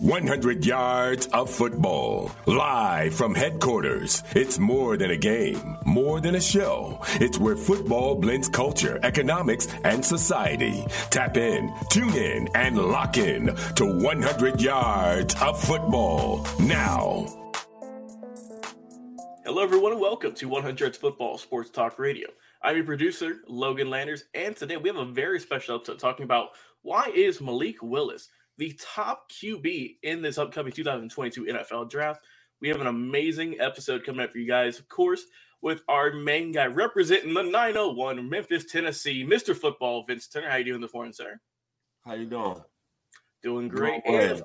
100 yards of football. Live from headquarters. It's more than a game, more than a show. It's where football blends culture, economics, and society. Tap in, tune in, and lock in to 100 yards of football now. Hello, everyone, and welcome to 100 Yards Football Sports Talk Radio. I'm your producer, Logan Landers, and today we have a very special episode talking about why is Malik Willis the top QB in this upcoming 2022 NFL draft. We have an amazing episode coming up for you guys, of course, with our main guy representing the 901 Memphis, Tennessee, Mr. Football, Vince Turner. How you doing this morning, sir? How you doing? Doing great. And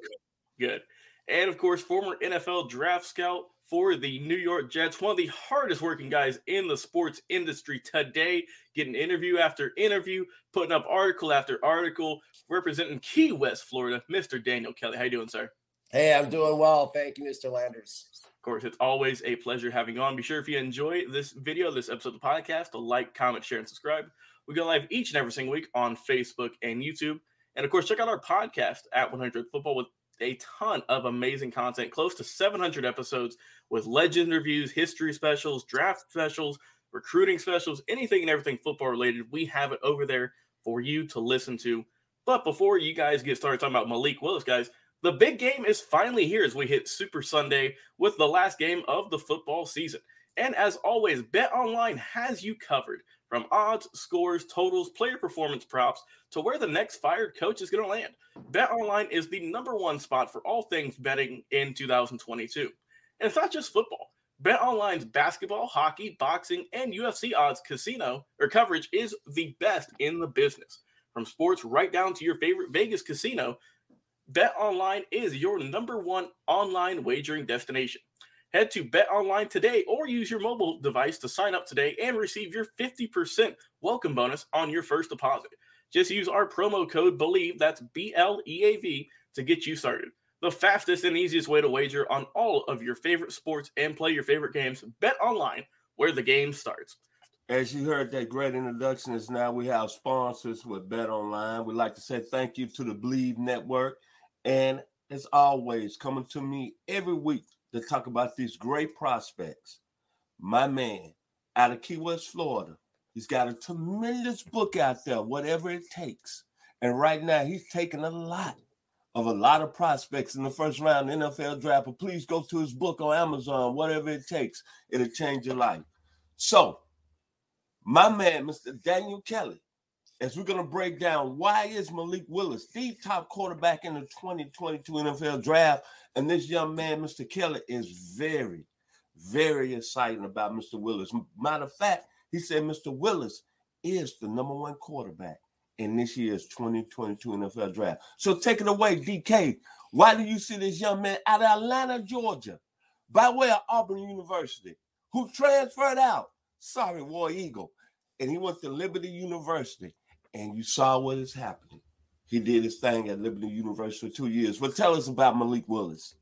good. And of course, former NFL draft scout for the New York Jets, one of the hardest working guys in the sports industry today, getting interview after interview, putting up article after article, representing Key West, Florida, Mr. Daniel Kelly. How you doing, sir? Hey, I'm doing well. Thank you, Mr. Landers. Of course, it's always a pleasure having you on. Be sure if you enjoy this video, this episode of the podcast, to like, comment, share, and subscribe. We go live each and every single week on Facebook and YouTube. And of course, check out our podcast at 100 Football with a ton of amazing content, close to 700 episodes with legend reviews, history specials, draft specials, recruiting specials, anything and everything football related. We have it over there for you to listen to. But before you guys get started talking about Malik Willis, guys, the big game is finally here as we hit Super Sunday with the last game of the football season. And as always, Bet Online has you covered from odds, scores, totals, player performance props to where the next fired coach is going to land. Bet Online is the number one spot for all things betting in 2022. And it's not just football. Bet Online's basketball, hockey, boxing, and UFC odds casino or coverage is the best in the business. From sports right down to your favorite Vegas casino, Bet Online is your number one online wagering destination. Head to Bet Online today or use your mobile device to sign up today and receive your 50% welcome bonus on your first deposit. Just use our promo code BLEAV, that's B L E A V, to get you started the fastest and easiest way to wager on all of your favorite sports and play your favorite games. Bet online where the game starts. As you heard that great introduction, is now we have sponsors with Bet Online. We'd like to say thank you to the Bleav Network. And as always, coming to me every week to talk about these great prospects. My man out of Key West, Florida. He's got a tremendous book out there, whatever it takes. And right now, he's taking a lot of a lot of prospects in the first round NFL draft. But please go to his book on Amazon, whatever it takes. It'll change your life. So, my man, Mr. Daniel Kelly, as we're going to break down why is Malik Willis the top quarterback in the 2022 NFL draft, and this young man, Mr. Kelly, is very, very excited about Mr. Willis. Matter of fact, he said Mr. Willis is the number one quarterback in this year's 2022 NFL draft. So take it away, DK. Why do you see this young man out of Atlanta, Georgia, by way of Auburn University, who transferred out? Sorry, War Eagle. And he went to Liberty University. And you saw what is happening. He did his thing at Liberty University for two years. But tell us about Malik Willis.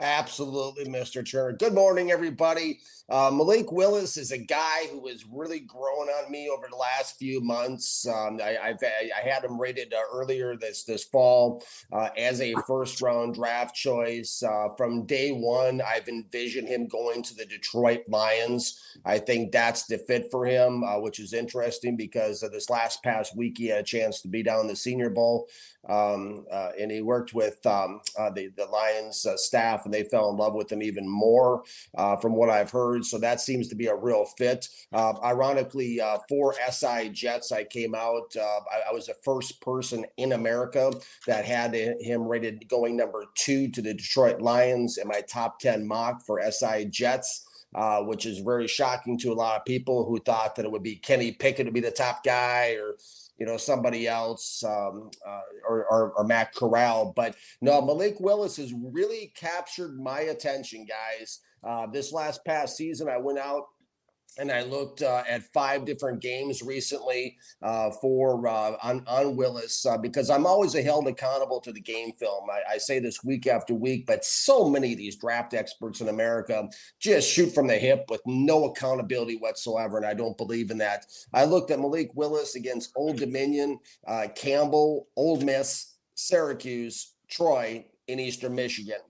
Absolutely, Mr. Turner. Good morning, everybody. Uh, Malik Willis is a guy who has really grown on me over the last few months. Um, I, I've, I had him rated uh, earlier this this fall uh, as a first round draft choice. Uh, from day one, I've envisioned him going to the Detroit Lions. I think that's the fit for him, uh, which is interesting because this last past week he had a chance to be down the Senior Bowl, um, uh, and he worked with um, the the Lions staff and they fell in love with him even more, uh, from what I've heard. So that seems to be a real fit. Uh, ironically, uh, for SI Jets, I came out. Uh, I, I, was the first person in America that had him rated going number two to the Detroit Lions in my top ten mock for SI Jets. Uh, which is very shocking to a lot of people who thought that it would be Kenny Pickett to be the top guy or you know somebody else um, uh, or, or, or Matt Corral. But no, Malik Willis has really captured my attention, guys. Uh, this last past season, I went out and I looked uh, at five different games recently uh, for uh, on on Willis uh, because I'm always held accountable to the game film. I, I, say this week after week, but so many of these draft experts in America just shoot from the hip with no accountability whatsoever, and I don't believe in that. I looked at Malik Willis against Old Dominion, uh, Campbell, Ole Miss, Syracuse, Troy, in Eastern Michigan.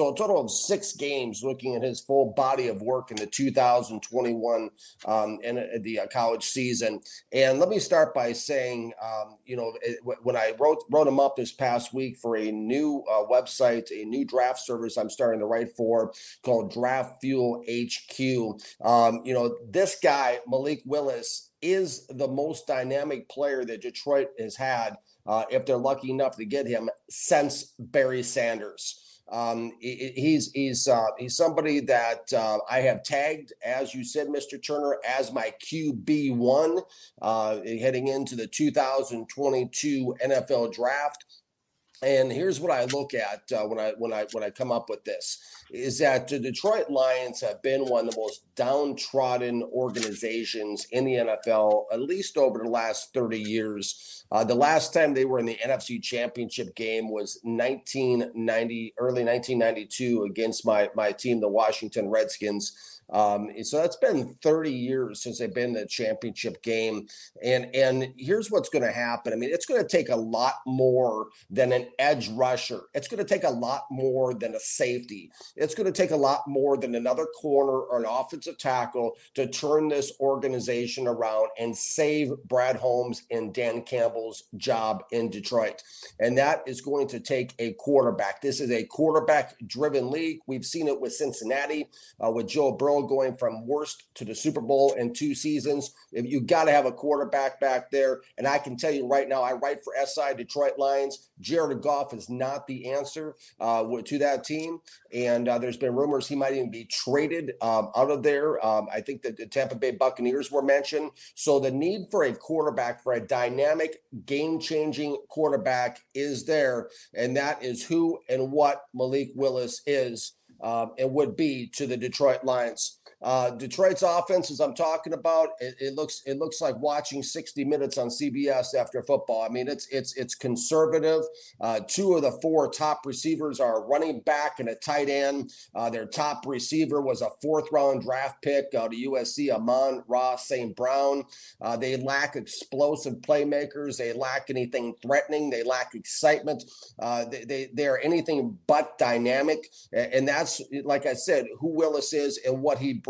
So a total of six games looking at his full body of work in the 2021 um, in uh, the uh, college season. And let me start by saying, um, you know, it, when I wrote wrote him up this past week for a new uh, website, a new draft service I'm starting to write for called Draft Fuel HQ. Um, you know, this guy Malik Willis is the most dynamic player that Detroit has had. Uh, if they're lucky enough to get him since Barry Sanders. Um, he's he's uh, he's somebody that uh, I have tagged, as you said, Mr. Turner, as my QB one uh, heading into the 2022 NFL Draft. And here's what I look at uh, when I when I when I come up with this is that the Detroit Lions have been one of the most downtrodden organizations in the NFL, at least over the last 30 years. Uh, the last time they were in the NFC Championship game was 1990, early 1992, against my my team, the Washington Redskins. Um, so that's been 30 years since they've been in the championship game. And and here's what's going to happen. I mean, it's going to take a lot more than an edge rusher. It's going to take a lot more than a safety. It's going to take a lot more than another corner or an offensive tackle to turn this organization around and save Brad Holmes and Dan Campbell's job in Detroit. And that is going to take a quarterback. This is a quarterback driven league. We've seen it with Cincinnati, uh, with Joe Burrow going from worst to the Super Bowl in two seasons. You got to have a quarterback back there, and I can tell you right now, I write for SI Detroit Lions. Jared Goff is not the answer uh, to that team, and uh, there's been rumors he might even be traded um, out of there. Um, I think that the Tampa Bay Buccaneers were mentioned. So the need for a quarterback, for a dynamic, game-changing quarterback, is there, and that is who and what Malik Willis is um, and would be to the Detroit Lions. Uh, Detroit's offense, as I'm talking about, it, it, looks it looks like watching 60 minutes on CBS after football. I mean, it's it's it's conservative. Uh, two of the four top receivers are running back and a tight end. Uh, their top receiver was a fourth round draft pick out of USC, Amon-Ra St. Brown. Uh, they lack explosive playmakers. They lack anything threatening. They lack excitement. Uh, they, they they are anything but dynamic, and that's like I said, who Willis is and what he brings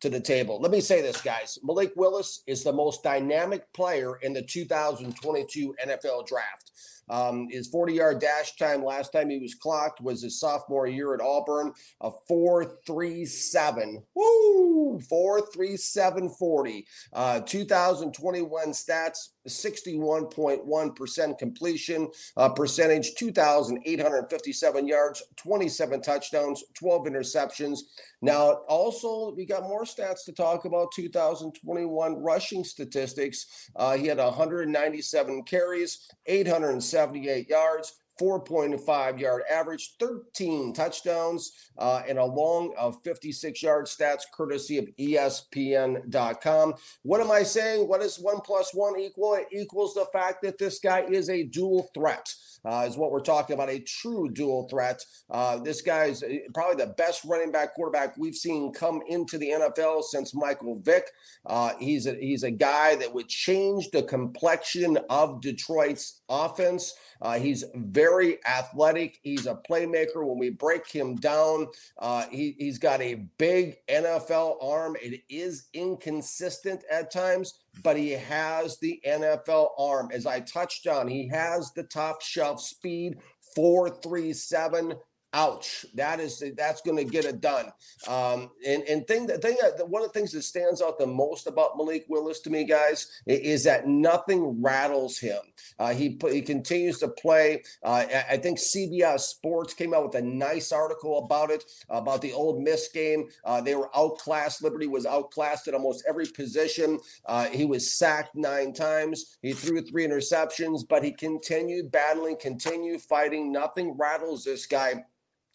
to the table. Let me say this, guys. Malik Willis is the most dynamic player in the 2022 NFL draft. Um, his 40 yard dash time last time he was clocked was his sophomore year at Auburn, a 437. Woo! 43740. Uh, 2021 stats 61.1% completion uh, percentage, 2,857 yards, 27 touchdowns, 12 interceptions. Now, also, we got more stats to talk about 2021 rushing statistics. Uh, he had 197 carries, 878 yards, 4.5 yard average, 13 touchdowns, uh, and a long of 56 yard stats, courtesy of ESPN.com. What am I saying? What does one plus one equal? It equals the fact that this guy is a dual threat uh, is what we're talking about a true dual threat. Uh, this guy is uh, probably the best running back quarterback we've seen come into the NFL since Michael Vick. Uh, he's a, he's a guy that would change the complexion of Detroit's offense. Uh, he's very athletic. He's a playmaker. When we break him down, uh, he, he's got a big NFL arm. It is inconsistent at times, but he has the NFL arm. As I touched on, he has the top shelf speed 437 ouch. That is that's going to get it done. Um and and thing that thing that one of the things that stands out the most about malik willis to me guys is that nothing rattles him. Uh, he he continues to play. Uh, i think cbs sports came out with a nice article about it about the Ole Miss game. Uh, they were outclassed. Liberty was outclassed at almost every position. Uh, he was sacked nine times. He threw three interceptions but he continued battling continued fighting. Nothing rattles this guy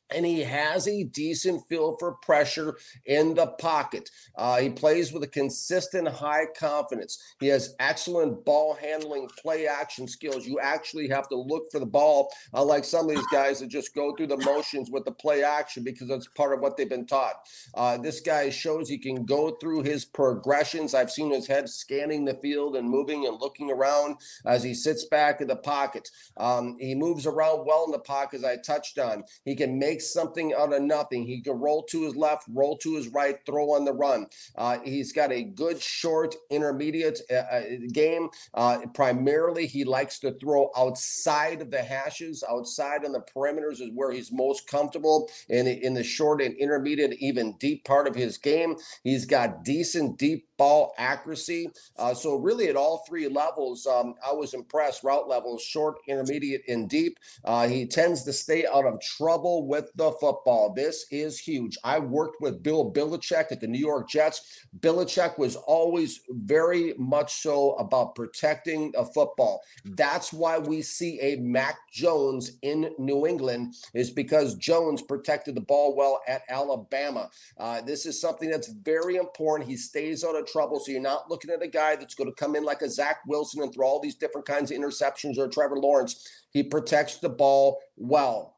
and he has a decent feel for pressure in the pocket. Uh, he plays with a consistent high confidence. He has excellent ball handling, play action skills. You actually have to look for the ball, unlike some of these guys that just go through the motions with the play action because that's part of what they've been taught. Uh, this guy shows he can go through his progressions. I've seen his head scanning the field and moving and looking around as he sits back in the pocket. Um, he moves around well in the pocket, as I touched on. He can make something out of nothing. He can roll to his left, roll to his right, throw on the run. Uh, he's got a good short intermediate uh, uh, game. Uh, primarily, he likes to throw outside of the hashes, outside on the perimeters is where he's most comfortable. In, in the short and intermediate, even deep part of his game, he's got decent deep ball accuracy. Uh, so really, at all three levels, um, I was impressed. Route levels, short, intermediate, and deep. Uh, he tends to stay out of trouble with the football. This is huge. I worked with Bill Belichick at the New York Jets. Belichick was always very much so about protecting the football. That's why we see a Mac Jones in New England is because Jones protected the ball well at Alabama. Uh, this is something that's very important. He stays out of trouble. So you're not looking at a guy that's going to come in like a Zach Wilson and throw all these different kinds of interceptions or Trevor Lawrence. He protects the ball well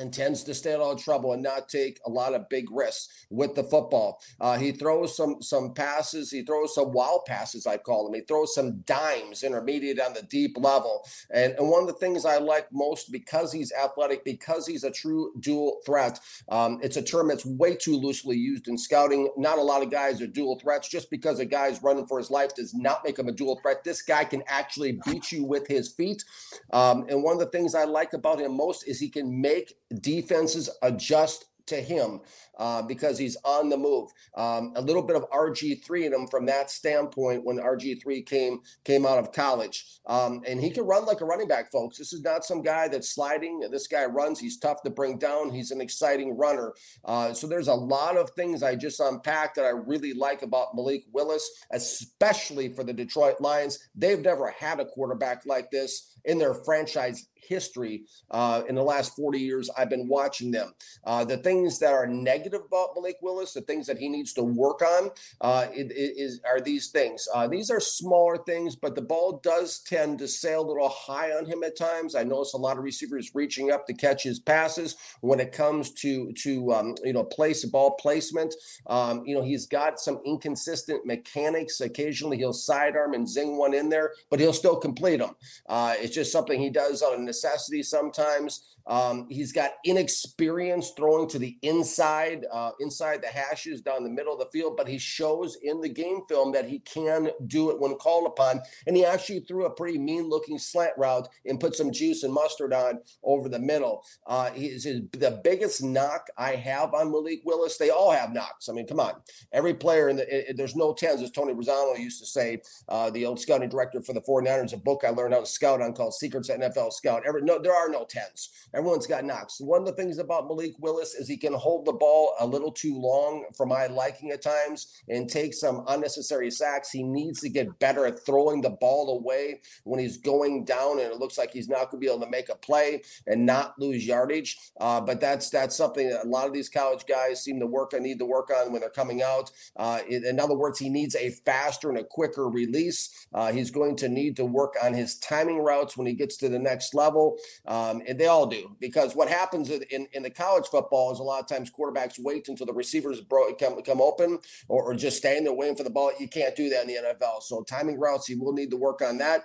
and tends to stay out of trouble and not take a lot of big risks with the football. Uh, he throws some some passes. He throws some wild passes, I call them. He throws some dimes, intermediate on the deep level. And, and one of the things I like most because he's athletic, because he's a true dual threat. Um, it's a term that's way too loosely used in scouting. Not a lot of guys are dual threats. Just because a guy's running for his life does not make him a dual threat. This guy can actually beat you with his feet. Um, and one of the things I like about him most is he can make defenses adjust to him uh, because he's on the move. Um, a little bit of RG3 in him from that standpoint when RG3 came came out of college, um, and he can run like a running back, folks. This is not some guy that's sliding. This guy runs. He's tough to bring down. He's an exciting runner. Uh, so there's a lot of things I just unpacked that I really like about Malik Willis, especially for the Detroit Lions. They've never had a quarterback like this in their franchise history uh, in the last 40 years I've been watching them. Uh, the things that are negative about Malik Willis, the things that he needs to work on, uh, is are these things. Uh, these are smaller things, but the ball does tend to sail a little high on him at times. I notice a lot of receivers reaching up to catch his passes when it comes to to um, you know place ball placement. Um, you know he's got some inconsistent mechanics. Occasionally he'll sidearm and zing one in there, but he'll still complete them. Uh, it's just something he does on necessity sometimes. Um, he's got inexperience throwing to the inside, uh, inside the hashes down the middle of the field, but he shows in the game film that he can do it when called upon. And he actually threw a pretty mean looking slant route and put some juice and mustard on over the middle. Uh, he's the biggest knock I have on Malik Willis. They all have knocks. I mean, come on. Every player in the, it, there's no tens, as Tony Razzano used to say, uh, the old scouting director for the 49ers, a book I learned how to scout on called Secrets NFL Scout. Every, no, there are no tens. Everyone's got knocks. One of the things about Malik Willis is he can hold the ball a little too long for my liking at times and take some unnecessary sacks. He needs to get better at throwing the ball away when he's going down and it looks like he's not going to be able to make a play and not lose yardage. Uh, but that's that's something that a lot of these college guys seem to work on, need to work on when they're coming out. Uh, in other words, he needs a faster and a quicker release. Uh, he's going to need to work on his timing routes when he gets to the next level. Um, and they all do because what happens in, in the college football is a lot of times quarterbacks wait until the receivers bro- come, come open or, or just stand there waiting for the ball. You can't do that in the NFL. So timing routes, he will need to work on that.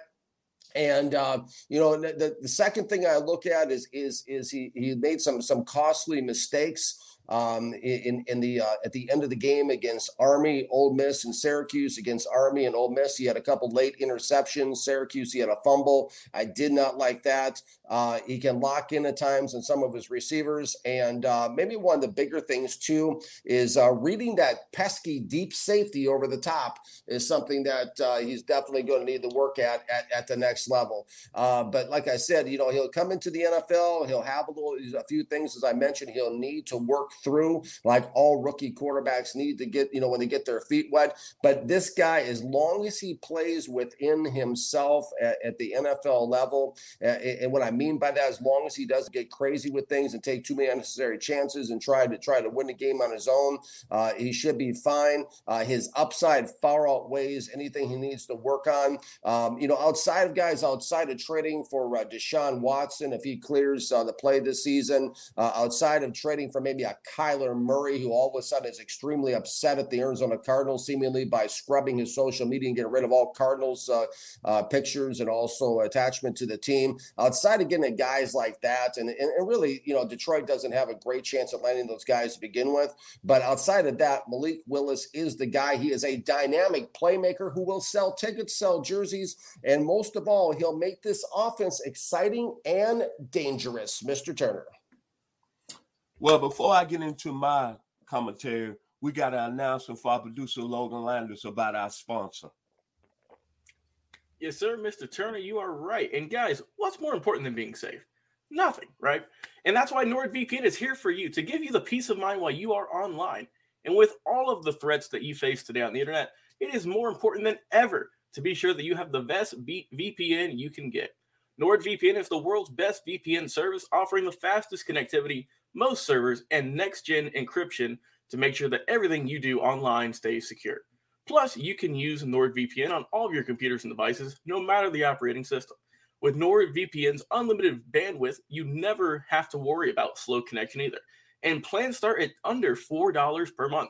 And uh, you know, the, the second thing I look at is is is he he made some some costly mistakes um, in in the uh, at the end of the game against Army, Ole Miss, and Syracuse. Against Army and Ole Miss, he had a couple late interceptions. Syracuse, he had a fumble. I did not like that. Uh, he can lock in at times in some of his receivers. And uh, maybe one of the bigger things, too, is uh, reading that pesky deep safety over the top is something that uh, he's definitely going to need to work at, at at the next level. Uh, but like I said, you know, he'll come into the NFL, he'll have a little, a few things, as I mentioned, he'll need to work through, like all rookie quarterbacks need to get, you know, when they get their feet wet. But this guy, as long as he plays within himself at, at the NFL level, and what I mean by that, as long as he doesn't get crazy with things and take too many unnecessary chances and try to try to win the game on his own, uh, he should be fine. Uh, his upside far outweighs anything he needs to work on. Um, you know, outside of guys outside of trading for uh, Deshaun Watson, if he clears uh, the play this season, uh, outside of trading for maybe a Kyler Murray, who all of a sudden is extremely upset at the Arizona Cardinals, seemingly by scrubbing his social media and getting rid of all Cardinals uh, uh, pictures and also attachment to the team. Outside of getting guys like that, and, and, and really, you know, Detroit doesn't have a great chance at landing those guys to begin with. But outside of that, Malik Willis is the guy. He is a dynamic playmaker who will sell tickets, sell jerseys, and most of all, he'll make this offense exciting and dangerous. Mr. Turner. Well, before I get into my commentary, we got an announcement for our producer Logan Landers about our sponsor. Yes, sir, Mr. Turner, you are right. And guys, what's more important than being safe? Nothing, right? And that's why NordVPN is here for you to give you the peace of mind while you are online. And with all of the threats that you face today on the internet, it is more important than ever to be sure that you have the best B- VPN you can get. NordVPN is the world's best VPN service, offering the fastest connectivity, most servers, and next gen encryption to make sure that everything you do online stays secure. Plus, you can use NordVPN on all of your computers and devices, no matter the operating system. With NordVPN's unlimited bandwidth, you never have to worry about slow connection either. And plans start at under $4 per month.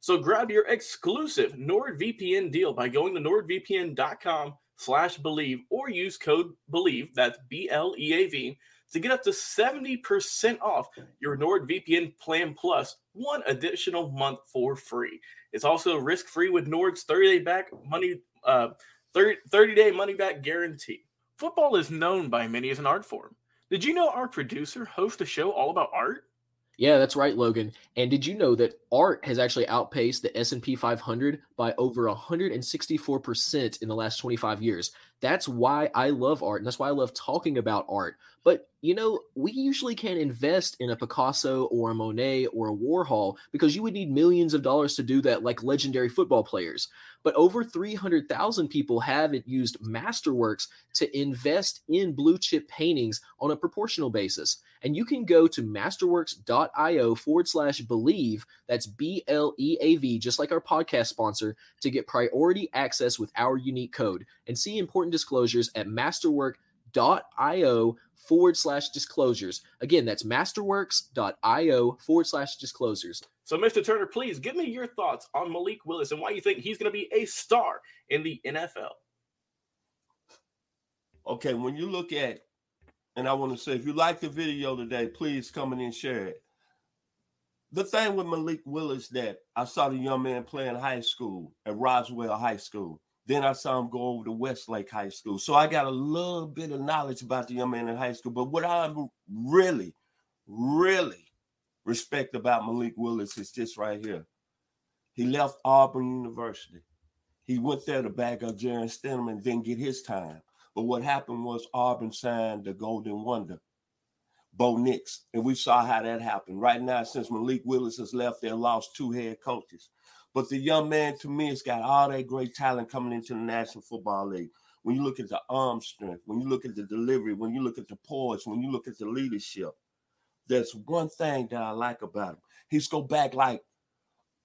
So grab your exclusive NordVPN deal by going to nordvpn.com slash bleav or use code bleav that's b-l-e-a-v to get up to 70% off your nordvpn plan plus one additional month for free it's also risk-free with nord's 30-day back money uh 30, 30-day money back guarantee football is known by many as an art form did you know our producer hosts a show all about art yeah, that's right, Logan. And did you know that art has actually outpaced the S&P 500 by over 164% in the last 25 years? That's why I love art and that's why I love talking about art. But you know, we usually can't invest in a Picasso or a Monet or a Warhol because you would need millions of dollars to do that like legendary football players. But over 300,000 people have used Masterworks to invest in blue chip paintings on a proportional basis. And you can go to masterworks.io forward slash bleav, that's B L E A V, just like our podcast sponsor, to get priority access with our unique code and see important disclosures at masterwork.io forward slash disclosures. Again, that's masterworks.io forward slash disclosures. So, Mr. Turner, please give me your thoughts on Malik Willis and why you think he's going to be a star in the NFL. Okay, when you look at, and I want to say, if you like the video today, please come in and share it. The thing with Malik Willis that I saw the young man play in high school at Roswell High School. Then I saw him go over to Westlake High School. So I got a little bit of knowledge about the young man in high school. But what I really, really respect about Malik Willis is this right here. He left Auburn University. He went there to back up Jarrett Stidham and then get his time. But what happened was Auburn signed the Golden Wonder, Bo Nix, and we saw how that happened. Right now, since Malik Willis has left, they lost two head coaches. But the young man, to me, has got all that great talent coming into the National Football League. When you look at the arm strength, when you look at the delivery, when you look at the poise, when you look at the leadership, there's one thing that I like about him. He's go back like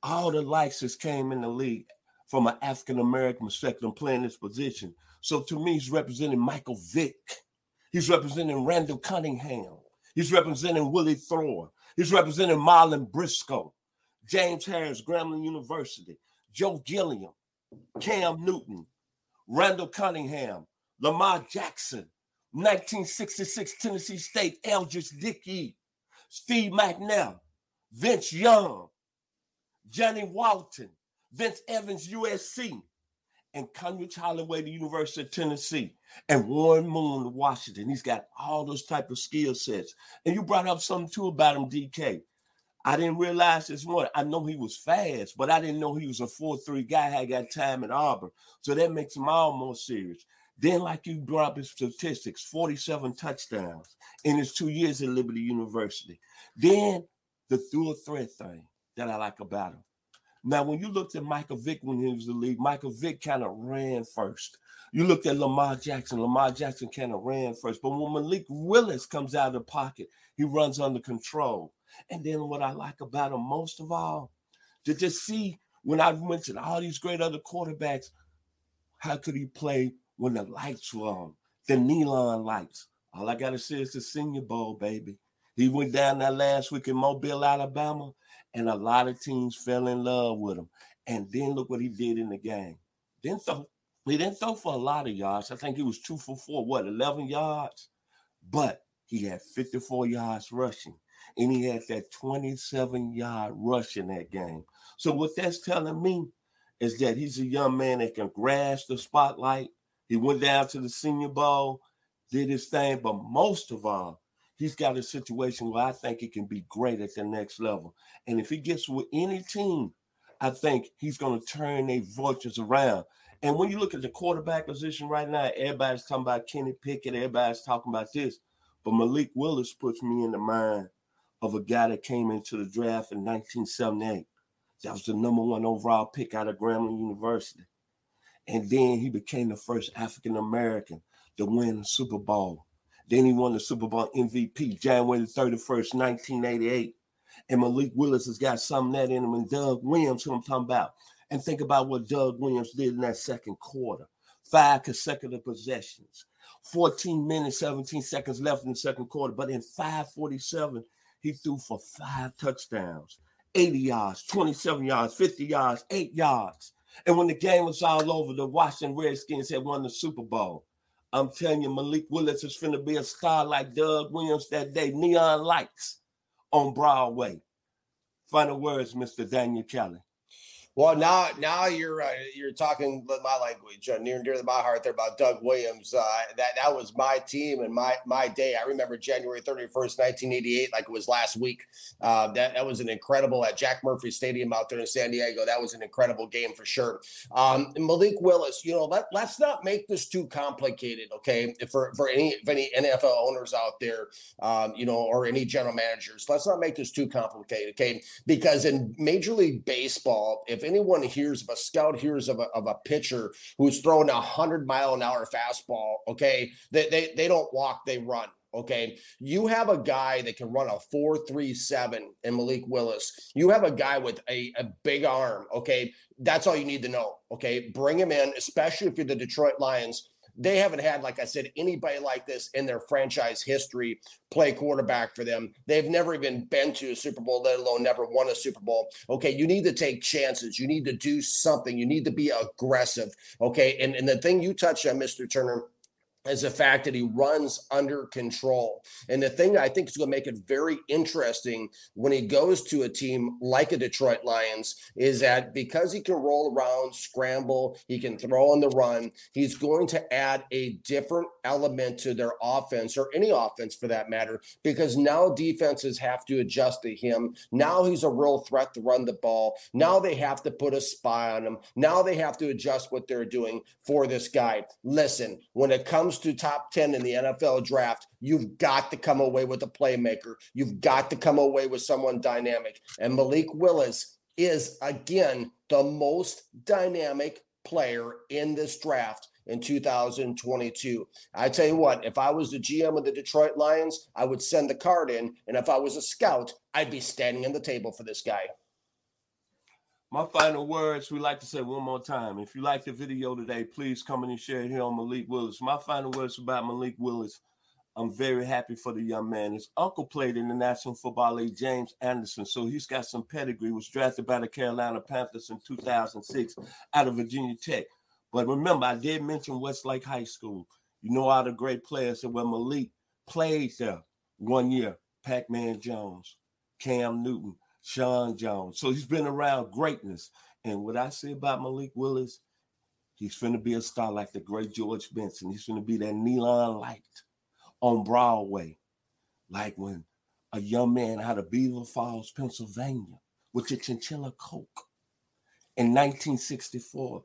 all the likes that came in the league from an African American perspective playing this position. So to me, he's representing Michael Vick. He's representing Randall Cunningham. He's representing Willie Thrower. He's representing Marlon Briscoe, James Harris, Grambling University, Joe Gilliam, Cam Newton, Randall Cunningham, Lamar Jackson, 1966 Tennessee State, Eldridge Dickey, Steve McNair, Vince Young, Johnny Walton, Vince Evans, USC, and Condredge Holloway, the University of Tennessee, and Warren Moon, Washington. He's got all those type of skill sets. And you brought up something too about him, DK. I didn't realize this morning. I know he was fast, but I didn't know he was a 4-3 guy, had got time at Auburn. So that makes him all more serious. Then, like you brought up his statistics, 47 touchdowns in his two years at Liberty University. Then the a threat thing that I like about him. Now, when you looked at Michael Vick when he was in the league, Michael Vick kind of ran first. You looked at Lamar Jackson, Lamar Jackson kind of ran first. But when Malik Willis comes out of the pocket, he runs under control. And then what I like about him most of all, to just see when I mentioned all these great other quarterbacks, how could he play when the lights were on, the neon lights? All I gotta say is the Senior Bowl, baby. He went down that last week in Mobile, Alabama, and a lot of teams fell in love with him. And then look what he did in the game. Didn't throw, he didn't throw for a lot of yards. I think he was two for four, what, 11 yards? But he had 54 yards rushing, and he had that 27 yard rush in that game. So, what that's telling me is that he's a young man that can grasp the spotlight. He went down to the Senior Bowl, did his thing, but most of all, he's got a situation where I think he can be great at the next level. And if he gets with any team, I think he's going to turn their vultures around. And when you look at the quarterback position right now, everybody's talking about Kenny Pickett, everybody's talking about this. But Malik Willis puts me in the mind of a guy that came into the draft in 1978. That was the number one overall pick out of Grambling University. And then he became the first African American to win a Super Bowl. Then he won the Super Bowl MVP January 31st, 1988. And Malik Willis has got some that in him, and Doug Williams, who I'm talking about. And think about what Doug Williams did in that second quarter. Five consecutive possessions, 14 minutes, 17 seconds left in the second quarter. But in 547, he threw for five touchdowns, 80 yards, 27 yards, 50 yards, eight yards. And when the game was all over, the Washington Redskins had won the Super Bowl. I'm telling you, Malik Willis is to be a star like Doug Williams that day. Neon lights on Broadway. Final words, Mr. Daniel Kelly. Well, now now you're uh, you're talking my language, uh, near and dear to my heart. There about Doug Williams. Uh, that that was my team and my my day. I remember January 31st, 1988, like it was last week. Uh, that that was an incredible at Jack Murphy Stadium out there in San Diego. That was an incredible game for sure. Um, Malik Willis, you know, let let's not make this too complicated, okay? For for any for any NFL owners out there, um, you know, or any general managers, let's not make this too complicated, okay? Because in Major League Baseball, if if anyone hears of a scout hears of a, of a pitcher who's throwing a hundred mile an hour fastball, okay, they, they they don't walk, they run. Okay. You have a guy that can run a 437 in Malik Willis. You have a guy with a, a big arm. Okay. That's all you need to know. Okay. Bring him in, especially if you're the Detroit Lions. They haven't had, like I said, anybody like this in their franchise history play quarterback for them. They've never even been to a Super Bowl, let alone never won a Super Bowl. Okay, you need to take chances. You need to do something. You need to be aggressive. Okay, and, and the thing you touched on, Mr. Turner, is the fact that he runs under control. And the thing I think is going to make it very interesting when he goes to a team like a Detroit Lions is that because he can roll around, scramble, he can throw on the run, he's going to add a different element to their offense or any offense for that matter, because now defenses have to adjust to him. Now he's a real threat to run the ball. Now they have to put a spy on him. Now they have to adjust what they're doing for this guy. Listen, when it comes comes to top 10 in the NFL draft, you've got to come away with a playmaker. You've got to come away with someone dynamic. And Malik Willis is, again, the most dynamic player in this draft in 2022. I tell you what, if I was the GM of the Detroit Lions, I would send the card in. And if I was a scout, I'd be standing on the table for this guy. My final words, we like to say one more time. If you like the video today, please come in and share it here on Malik Willis. My final words about Malik Willis. I'm very happy for the young man. His uncle played in the National Football League, James Anderson. So he's got some pedigree. Was drafted by the Carolina Panthers in 2006 out of Virginia Tech. But remember, I did mention Westlake High School. You know all the great players that when Malik played there one year, Pac-Man Jones, Cam Newton, Sean Jones. So he's been around greatness. And what I say about Malik Willis, He's finna be a star like the great George Benson. He's finna be that neon light on Broadway, like when a young man out of Beaver Falls, Pennsylvania, with the chinchilla coke in 1964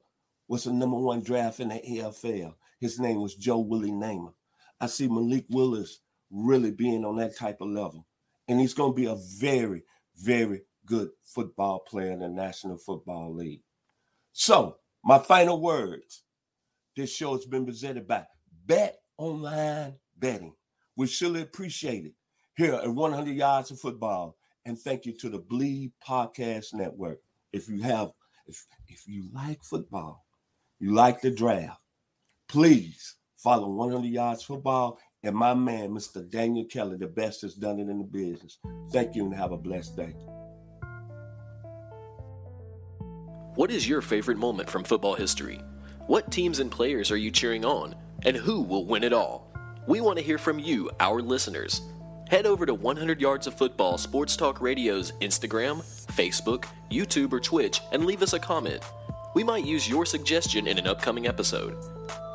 was the number one draft in the AFL. His name was Joe Willie Namath. I see Malik Willis really being on that type of level. And he's going to be a very, very good football player in the National Football League. So, my final words this show has been presented by Bet Online Betting. We surely appreciate it here at 100 Yards of Football. And thank you to the Bleav Podcast Network. If you have, if, if you like football, you like the draft, please follow 100 Yards Football and my man, Mr. Daniel Kelly, the best has done it in the business. Thank you and have a blessed day. What is your favorite moment from football history? What teams and players are you cheering on? And who will win it all? We want to hear from you, our listeners. Head over to 100 Yards of Football Sports Talk Radio's Instagram, Facebook, YouTube, or Twitch and leave us a comment. We might use your suggestion in an upcoming episode.